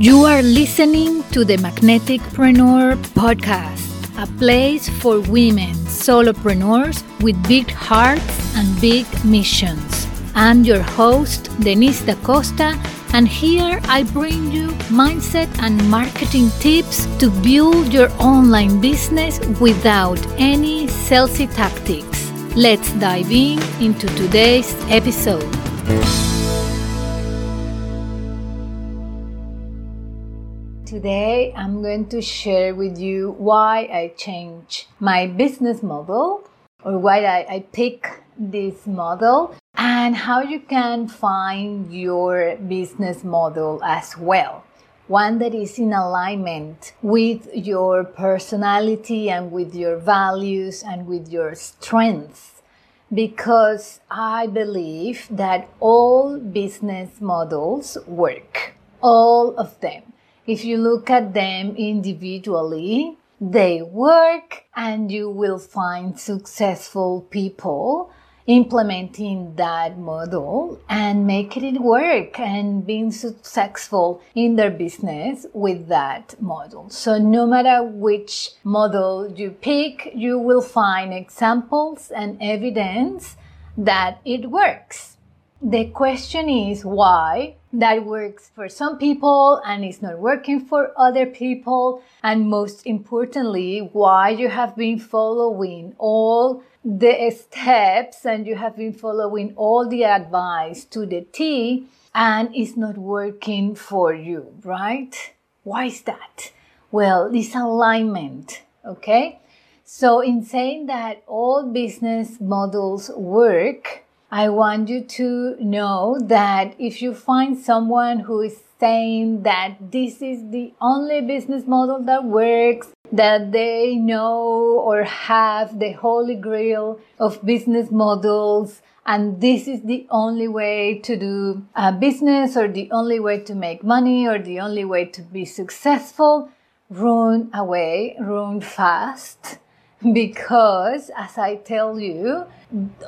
You are listening to the Magneticpreneur podcast, a place for women solopreneurs with big hearts and big missions. I'm your host, Denise Da Costa, and here I bring you mindset and marketing tips to build your online business without any salesy tactics. Let's dive in into today's episode. Today, I'm going to share with you why I changed my business model or why I, I pick this model and how you can find your business model as well. One that is in alignment with your personality and with your values and with your strengths. Because I believe that all business models work. All of them if you look at them individually, they work and you will find successful people implementing that model and making it work and being successful in their business with that model. So no matter which model you pick, you will find examples and evidence that it works. The question is why that works for some people and is not working for other people. And most importantly, why you have been following all the steps and you have been following all the advice to the T and it's not working for you, right? Why is that? Well, this alignment, okay? So in saying that all business models work, I want you to know that if you find someone who is saying that this is the only business model that works, that they know or have the holy grail of business models, and this is the only way to do a business or the only way to make money or the only way to be successful, run away, run fast because as I tell you,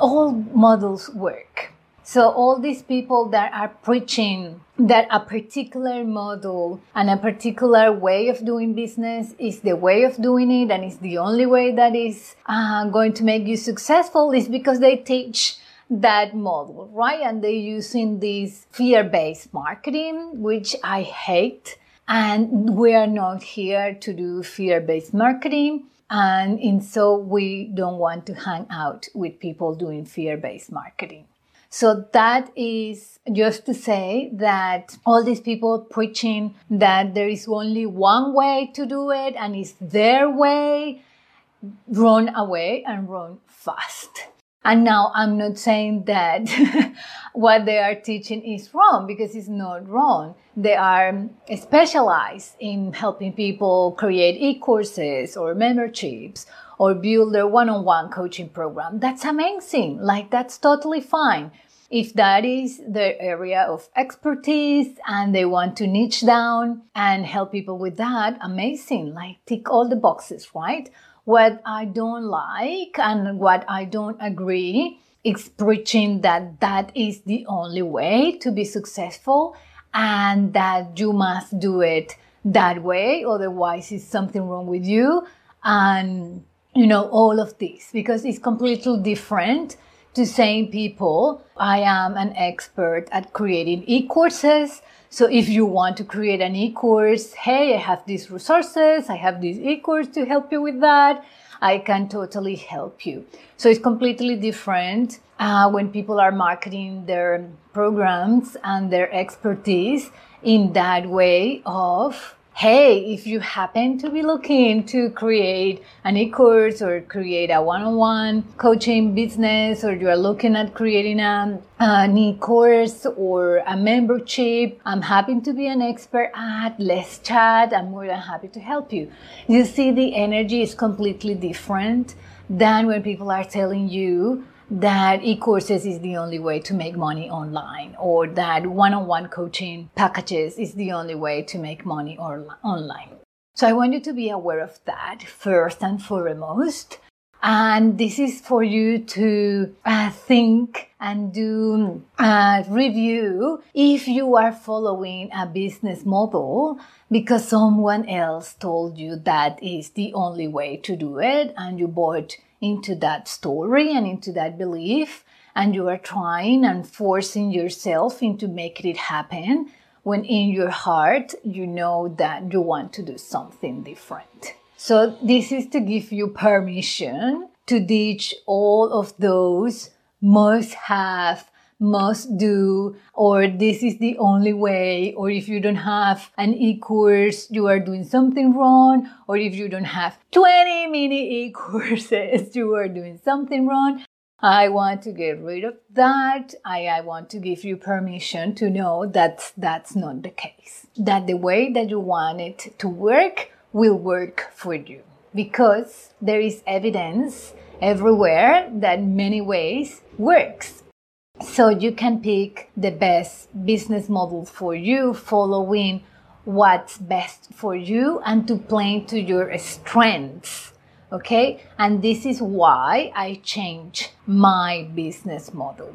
all models work. So all these people that are preaching that a particular model and a particular way of doing business is the way of doing it and is the only way that is uh, going to make you successful is because they teach that model, right? And they're using this fear-based marketing, which I hate. And we are not here to do fear-based marketing. And in so we don't want to hang out with people doing fear-based marketing. So that is just to say that all these people preaching that there is only one way to do it and it's their way, run away and run fast. And now I'm not saying that what they are teaching is wrong because it's not wrong. They are specialized in helping people create e-courses or memberships or build their one-on-one coaching program. That's amazing. Like that's totally fine. If that is their area of expertise and they want to niche down and help people with that, amazing. Like tick all the boxes, right? What I don't like and what I don't agree is preaching that that is the only way to be successful and that you must do it that way. Otherwise, it's something wrong with you. And, you know, all of this because it's completely different to saying people, I am an expert at creating e-courses. So if you want to create an e-course, hey, I have these resources, I have this e-course to help you with that. I can totally help you. So it's completely different uh, when people are marketing their programs and their expertise in that way of hey, if you happen to be looking to create an e-course or create a one-on-one coaching business, or you are looking at creating a, an e-course or a membership, I'm happy to be an expert at. Let's chat. I'm more than happy to help you. You see, the energy is completely different than when people are telling you that e-courses is the only way to make money online or that one-on-one coaching packages is the only way to make money or online. So I want you to be aware of that first and foremost. And this is for you to uh, think and do a review if you are following a business model because someone else told you that is the only way to do it and you bought into that story and into that belief and you are trying and forcing yourself into making it happen when in your heart you know that you want to do something different. So this is to give you permission to ditch all of those must have, must do, or this is the only way, or if you don't have an e-course, you are doing something wrong, or if you don't have 20 mini e-courses, you are doing something wrong. I want to get rid of that. I, I want to give you permission to know that that's not the case. That the way that you want it to work will work for you because there is evidence everywhere that many ways works. So you can pick the best business model for you, following what's best for you and to play to your strengths. Okay. And this is why I changed my business model.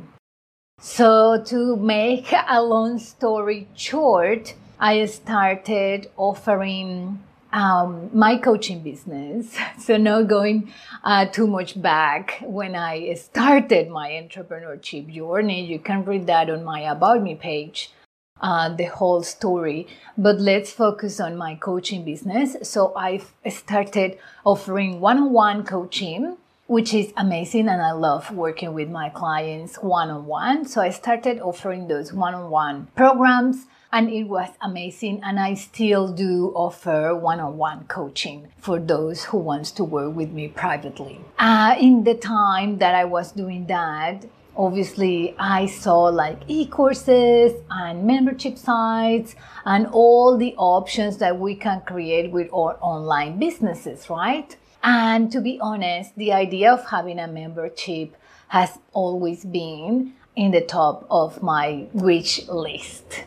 So to make a long story short, I started offering um, my coaching business. So not going uh, too much back when I started my entrepreneurship journey. You can read that on my About Me page, uh, the whole story. But let's focus on my coaching business. So I've started offering one-on-one coaching which is amazing and I love working with my clients one on one. So I started offering those one on one programs and it was amazing and i still do offer one-on-one coaching for those who wants to work with me privately. Uh, in the time that i was doing that obviously i saw like e-courses and membership sites and all the options that we can create with our online businesses right? And to be honest the idea of having a membership has always been in the top of my wish list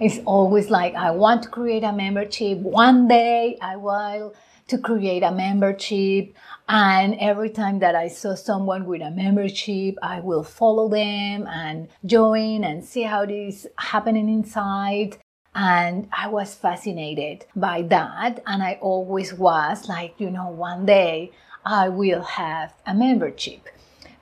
it's always like, I want to create a membership. One day I will to create a membership. And every time that I saw someone with a membership, I will follow them and join and see how this happening inside. And I was fascinated by that. And I always was like, you know, one day I will have a membership.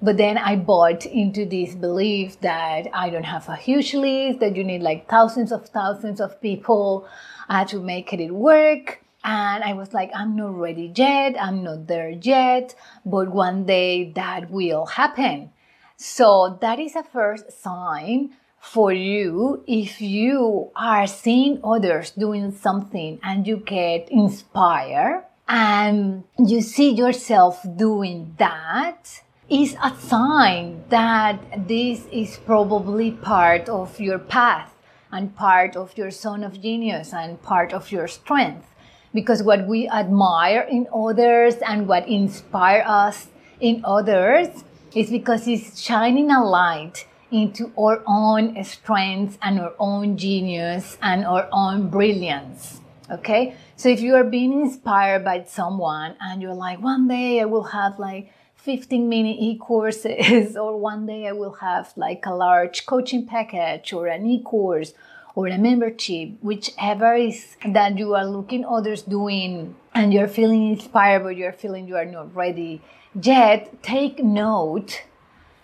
But then I bought into this belief that I don't have a huge list, that you need like thousands of thousands of people uh, to make it work. And I was like, I'm not ready yet. I'm not there yet. But one day that will happen. So that is a first sign for you if you are seeing others doing something and you get inspired and you see yourself doing that is a sign that this is probably part of your path and part of your zone of genius and part of your strength. Because what we admire in others and what inspire us in others is because it's shining a light into our own strengths and our own genius and our own brilliance. Okay? So if you are being inspired by someone and you're like, one day I will have like 15 mini e-courses or one day I will have like a large coaching package or an e-course or a membership, whichever is that you are looking others doing and you're feeling inspired but you're feeling you are not ready yet, take note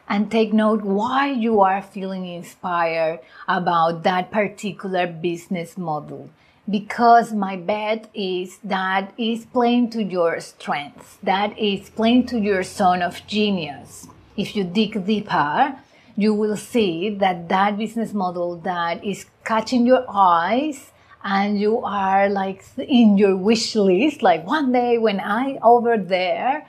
and take note why you are feeling inspired about that particular business model because my bet is that is playing to your strengths, that is playing to your zone of genius. If you dig deeper, you will see that that business model that is catching your eyes and you are like in your wish list, like one day when I over there,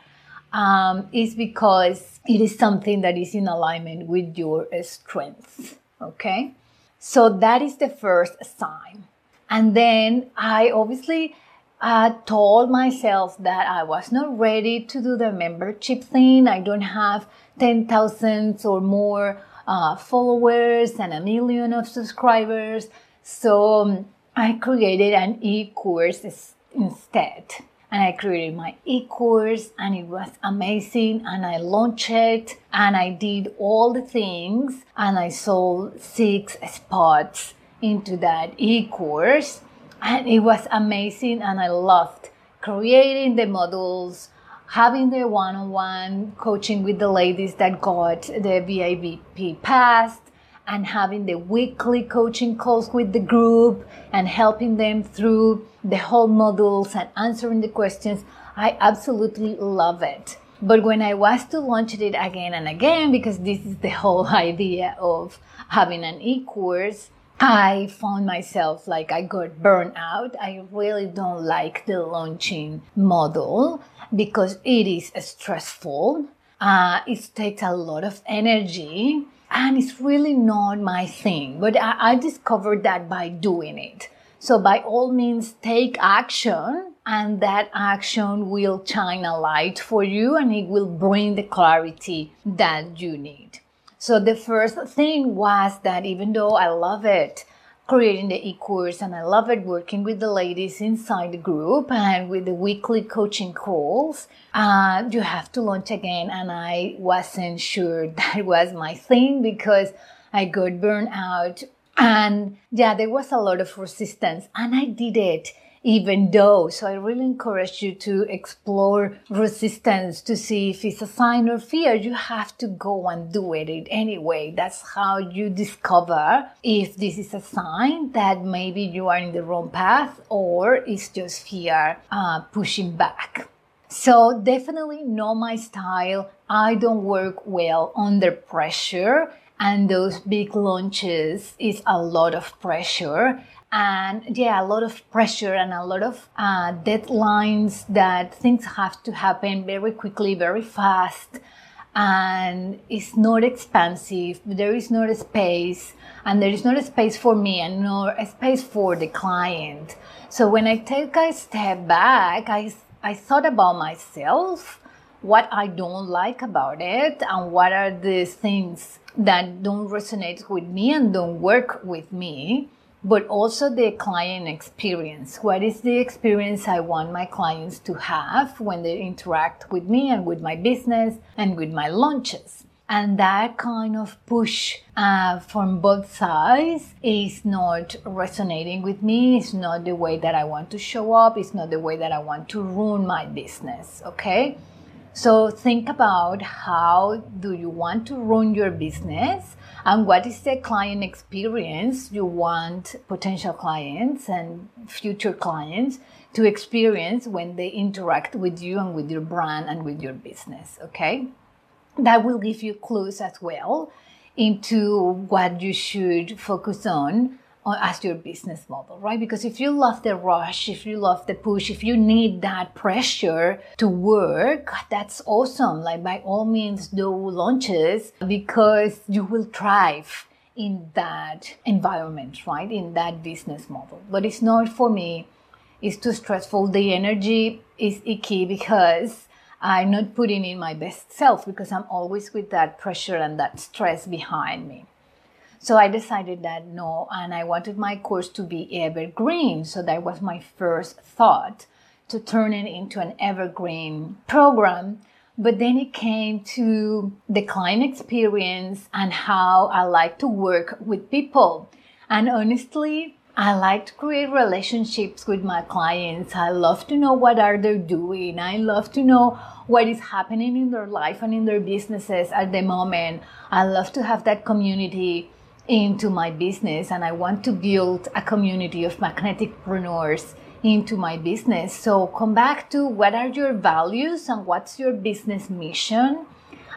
um, is because it is something that is in alignment with your strengths. Okay. So that is the first sign. And then I obviously uh, told myself that I was not ready to do the membership thing. I don't have 10,000 or more uh, followers and a million of subscribers. So um, I created an e-course instead. and I created my e-course and it was amazing and I launched it and I did all the things and I sold six spots into that e-course and it was amazing and I loved creating the models having the one-on-one coaching with the ladies that got the VIP pass and having the weekly coaching calls with the group and helping them through the whole models and answering the questions. I absolutely love it. But when I was to launch it again and again, because this is the whole idea of having an e-course, I found myself like I got burned out. I really don't like the launching model because it is stressful. Uh, it takes a lot of energy and it's really not my thing. But I, I discovered that by doing it. So by all means, take action and that action will shine a light for you and it will bring the clarity that you need. So the first thing was that even though I love it, creating the e-course and I love it working with the ladies inside the group and with the weekly coaching calls, uh, you have to launch again. And I wasn't sure that was my thing because I got burned out and yeah, there was a lot of resistance and I did it even though. So I really encourage you to explore resistance to see if it's a sign or fear. You have to go and do it anyway. That's how you discover if this is a sign that maybe you are in the wrong path or it's just fear uh, pushing back. So definitely know my style. I don't work well under pressure and those big launches is a lot of pressure and yeah a lot of pressure and a lot of uh, deadlines that things have to happen very quickly very fast. And it's not expansive there is not a space. And there is not a space for me and nor a space for the client. So when i take a step back i, I thought about myself what i don't like about it and what are the things that don't resonate with me and don't work with me but also the client experience. What is the experience I want my clients to have when they interact with me and with my business and with my launches? And that kind of push uh, from both sides is not resonating with me. It's not the way that I want to show up. It's not the way that I want to run my business. Okay. So think about how do you want to run your business and what is the client experience you want potential clients and future clients to experience when they interact with you and with your brand and with your business okay? That will give you clues as well into what you should focus on as your business model, right? Because if you love the rush, if you love the push, if you need that pressure to work, that's awesome. Like by all means, do launches because you will thrive in that environment, right? In that business model. But it's not for me. It's too stressful. The energy is icky because I'm not putting in my best self because I'm always with that pressure and that stress behind me. So I decided that no, and I wanted my course to be evergreen. So that was my first thought to turn it into an evergreen program. But then it came to the client experience and how I like to work with people. And honestly, I like to create relationships with my clients. I love to know what are they doing. I love to know what is happening in their life and in their businesses at the moment. I love to have that community into my business and I want to build a community of magneticpreneurs into my business. So come back to what are your values and what's your business mission?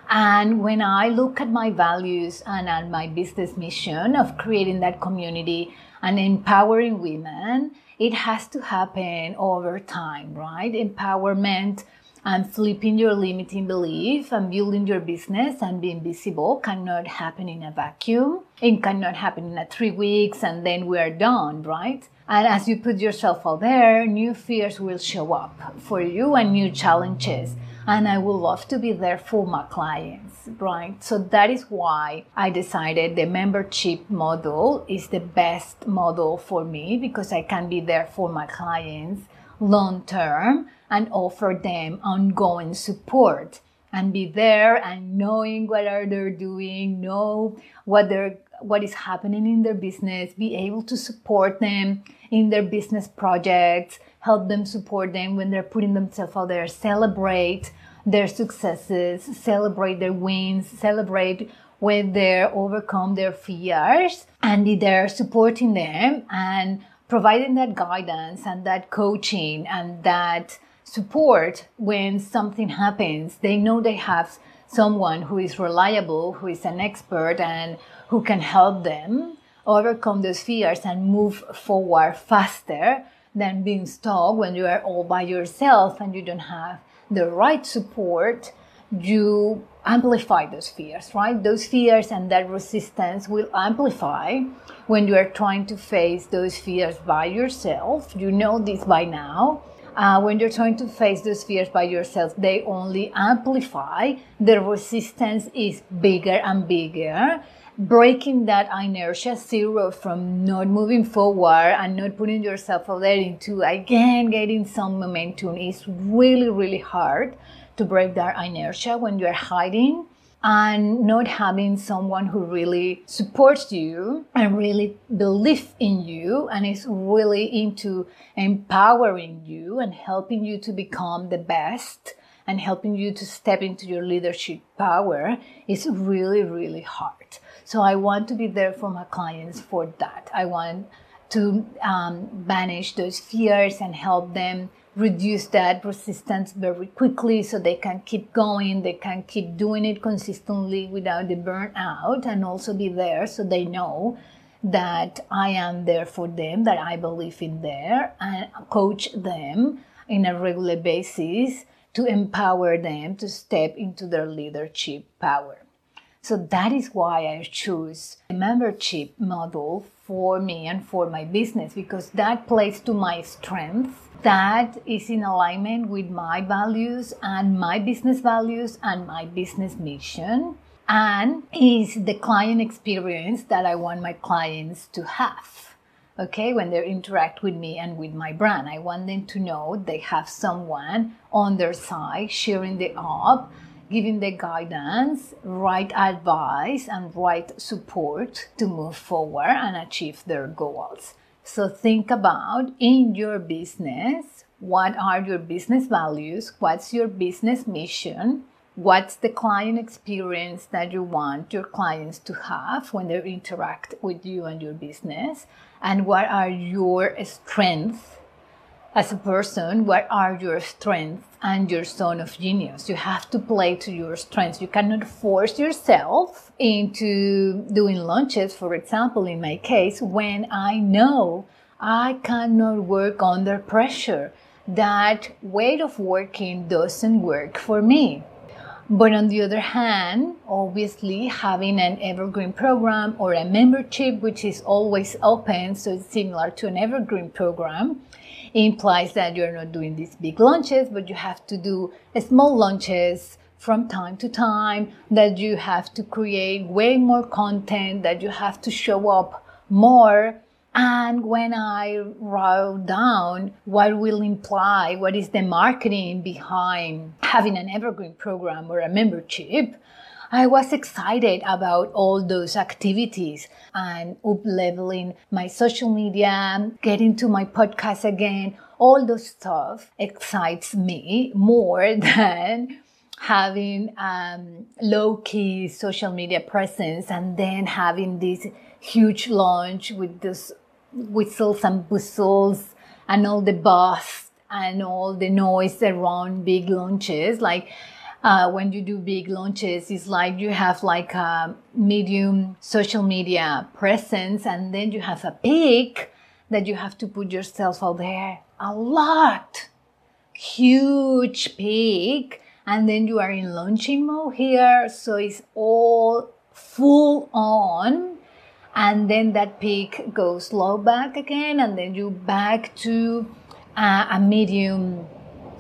And when I look at my values and at my business mission of creating that community and empowering women, it has to happen over time, right? Empowerment and flipping your limiting belief and building your business and being visible cannot happen in a vacuum. It cannot happen in three weeks and then we're done, right? And as you put yourself out there, new fears will show up for you and new challenges. And I would love to be there for my clients, right? So that is why I decided the membership model is the best model for me because I can be there for my clients long term and offer them ongoing support and be there and knowing what are they doing, know what they're what is happening in their business, be able to support them in their business projects, help them support them when they're putting themselves out there, celebrate their successes, celebrate their wins, celebrate when they overcome their fears, and they're supporting them and providing that guidance and that coaching and that support when something happens. They know they have someone who is reliable, who is an expert, and who can help them overcome those fears and move forward faster than being stuck when you are all by yourself and you don't have the right support. You amplify those fears, right? Those fears and that resistance will amplify when you are trying to face those fears by yourself. You know this by now uh, when you're trying to face those fears by yourself, they only amplify. The resistance is bigger and bigger. Breaking that inertia zero from not moving forward and not putting yourself out there into again getting some momentum is really, really hard to break that inertia when you're hiding and not having someone who really supports you and really believes in you and is really into empowering you and helping you to become the best and helping you to step into your leadership power is really, really hard. So I want to be there for my clients for that. I want to um, banish those fears and help them reduce that resistance very quickly so they can keep going, they can keep doing it consistently without the burnout and also be there so they know that I am there for them, that I believe in there and coach them in a regular basis to empower them to step into their leadership power. So that is why I choose a membership model for me and for my business because that plays to my strengths that is in alignment with my values and my business values and my business mission and is the client experience that I want my clients to have. Okay, when they interact with me and with my brand, I want them to know they have someone on their side sharing the up, giving the guidance, right advice, and right support to move forward and achieve their goals. So think about in your business what are your business values? What's your business mission? What's the client experience that you want your clients to have when they interact with you and your business? And what are your strengths as a person, what are your strengths and your zone of genius? You have to play to your strengths. You cannot force yourself into doing launches, for example, in my case, when I know I cannot work under pressure. That way of working doesn't work for me. But on the other hand, obviously having an evergreen program or a membership which is always open, so it's similar to an evergreen program, implies that you're not doing these big launches, but you have to do small launches from time to time, that you have to create way more content, that you have to show up more. And when I wrote down what will imply, what is the marketing behind having an evergreen program or a membership, I was excited about all those activities and up leveling my social media, getting to my podcast again. All those stuff excites me more than having um, low key social media presence and then having this huge launch with this whistles and bustles and all the buzz and all the noise around big launches. Like uh, when you do big launches it's like you have like a medium social media presence and then you have a peak that you have to put yourself out there. A lot. Huge peak. And then you are in launching mode here so it's all full on. And then that peak goes low back again and then you back to uh, a medium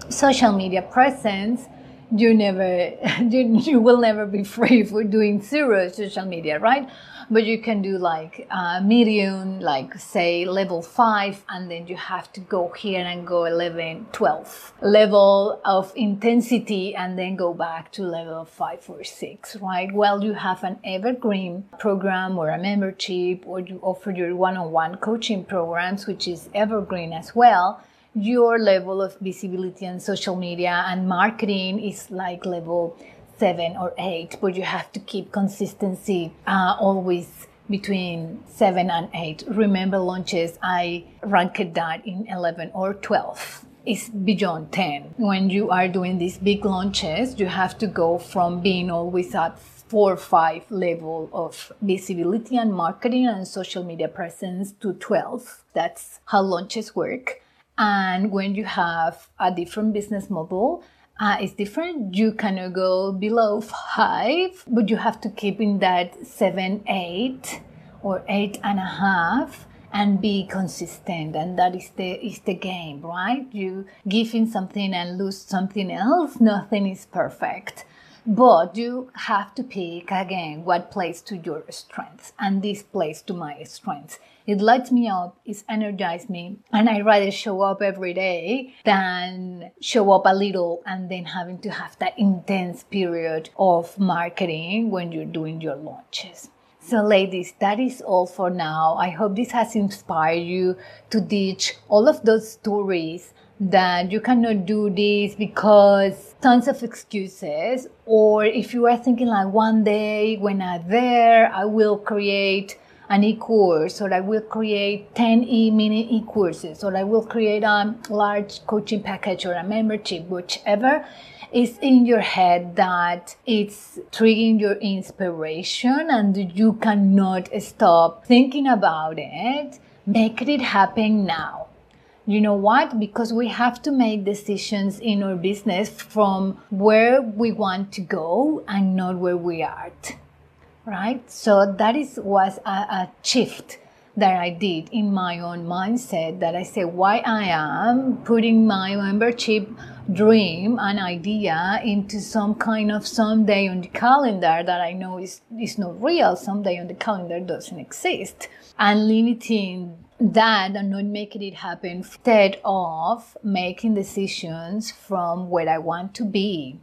social media presence you never, you, will never be free for doing zero social media, right? but you can do like uh, medium, like say level five, and then you have to go here and go 11, 12 level of intensity, and then go back to level five or six, right? Well, you have an evergreen program or a membership, or you offer your one on one coaching programs, which is evergreen as well your level of visibility on social media and marketing is like level seven or eight, but you have to keep consistency uh, always between seven and eight. Remember launches, I ranked that in 11 or 12. It's beyond 10. When you are doing these big launches, you have to go from being always at four or five level of visibility and marketing and social media presence to 12. That's how launches work. And when you have a different business model, uh, it's different. You cannot go below five, but you have to keep in that seven, eight, or eight and a half and be consistent. And that is the is the game right? You give in something and lose something else nothing is perfect. But you have to pick again what plays to your strengths. And this plays to my strengths it lights me up, it energizes me, and I rather show up every day than show up a little and then having to have that intense period of marketing when you're doing your launches. So, ladies, that is all for now. I hope this has inspired you to ditch all of those stories that you cannot do this because tons of excuses or if you are thinking like one day when i'm there i will create an e-course or I will create 10 e-mini e-courses or I will create a large coaching package or a membership, whichever is in your head that it's triggering your inspiration and you cannot stop thinking about it, make it happen now. You know what? Because we have to make decisions in our business from where we want to go and not where we are right? So that is was a, a shift that I did in my own mindset that I say why I am putting my membership dream and idea into some kind of someday on the calendar that I know is, is not real, someday on the calendar doesn't exist, and limiting that and not making it happen instead of making decisions from where I want to be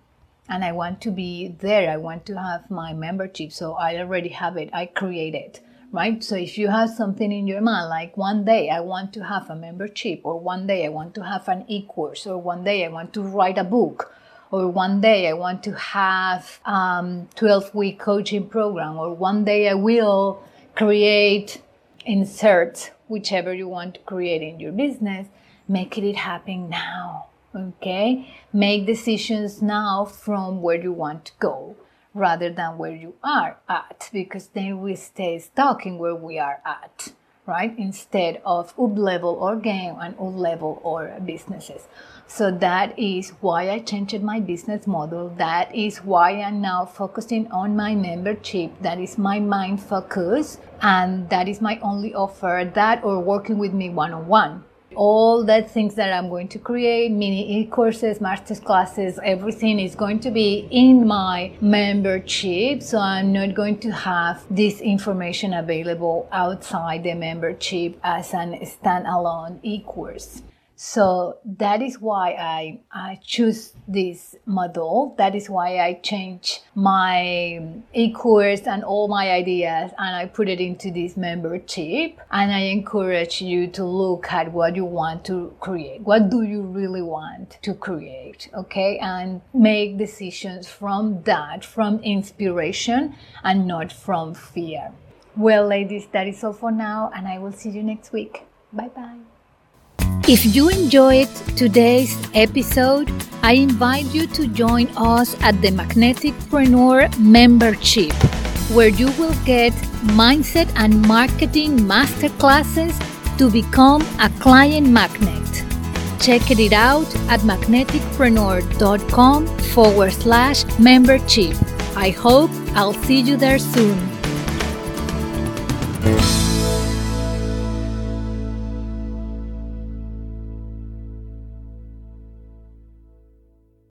and I want to be there. I want to have my membership. So I already have it. I create it, right? So if you have something in your mind, like one day I want to have a membership, or one day I want to have an e course, or one day I want to write a book, or one day I want to have um 12 week coaching program, or one day I will create insert whichever you want to create in your business, make it happen now Okay, make decisions now from where you want to go rather than where you are at because then we stay stuck in where we are at, right? Instead of up level or game and up level or businesses. So that is why I changed my business model. That is why I'm now focusing on my membership. That is my mind focus. And that is my only offer that or working with me one on one all that things that I'm going to create, mini e-courses, master classes, everything is going to be in my membership. So I'm not going to have this information available outside the membership as an standalone e-course. So that is why I, I choose this model. That is why I change my e-course and all my ideas and I put it into this membership. And I encourage you to look at what you want to create. What do you really want to create? Okay. And make decisions from that, from inspiration and not from fear. Well, ladies, that is all for now. And I will see you next week. Bye bye. If you enjoyed today's episode, I invite you to join us at the Magneticpreneur membership, where you will get mindset and marketing masterclasses to become a client magnet. Check it out at magneticpreneur.com forward slash membership. I hope I'll see you there soon.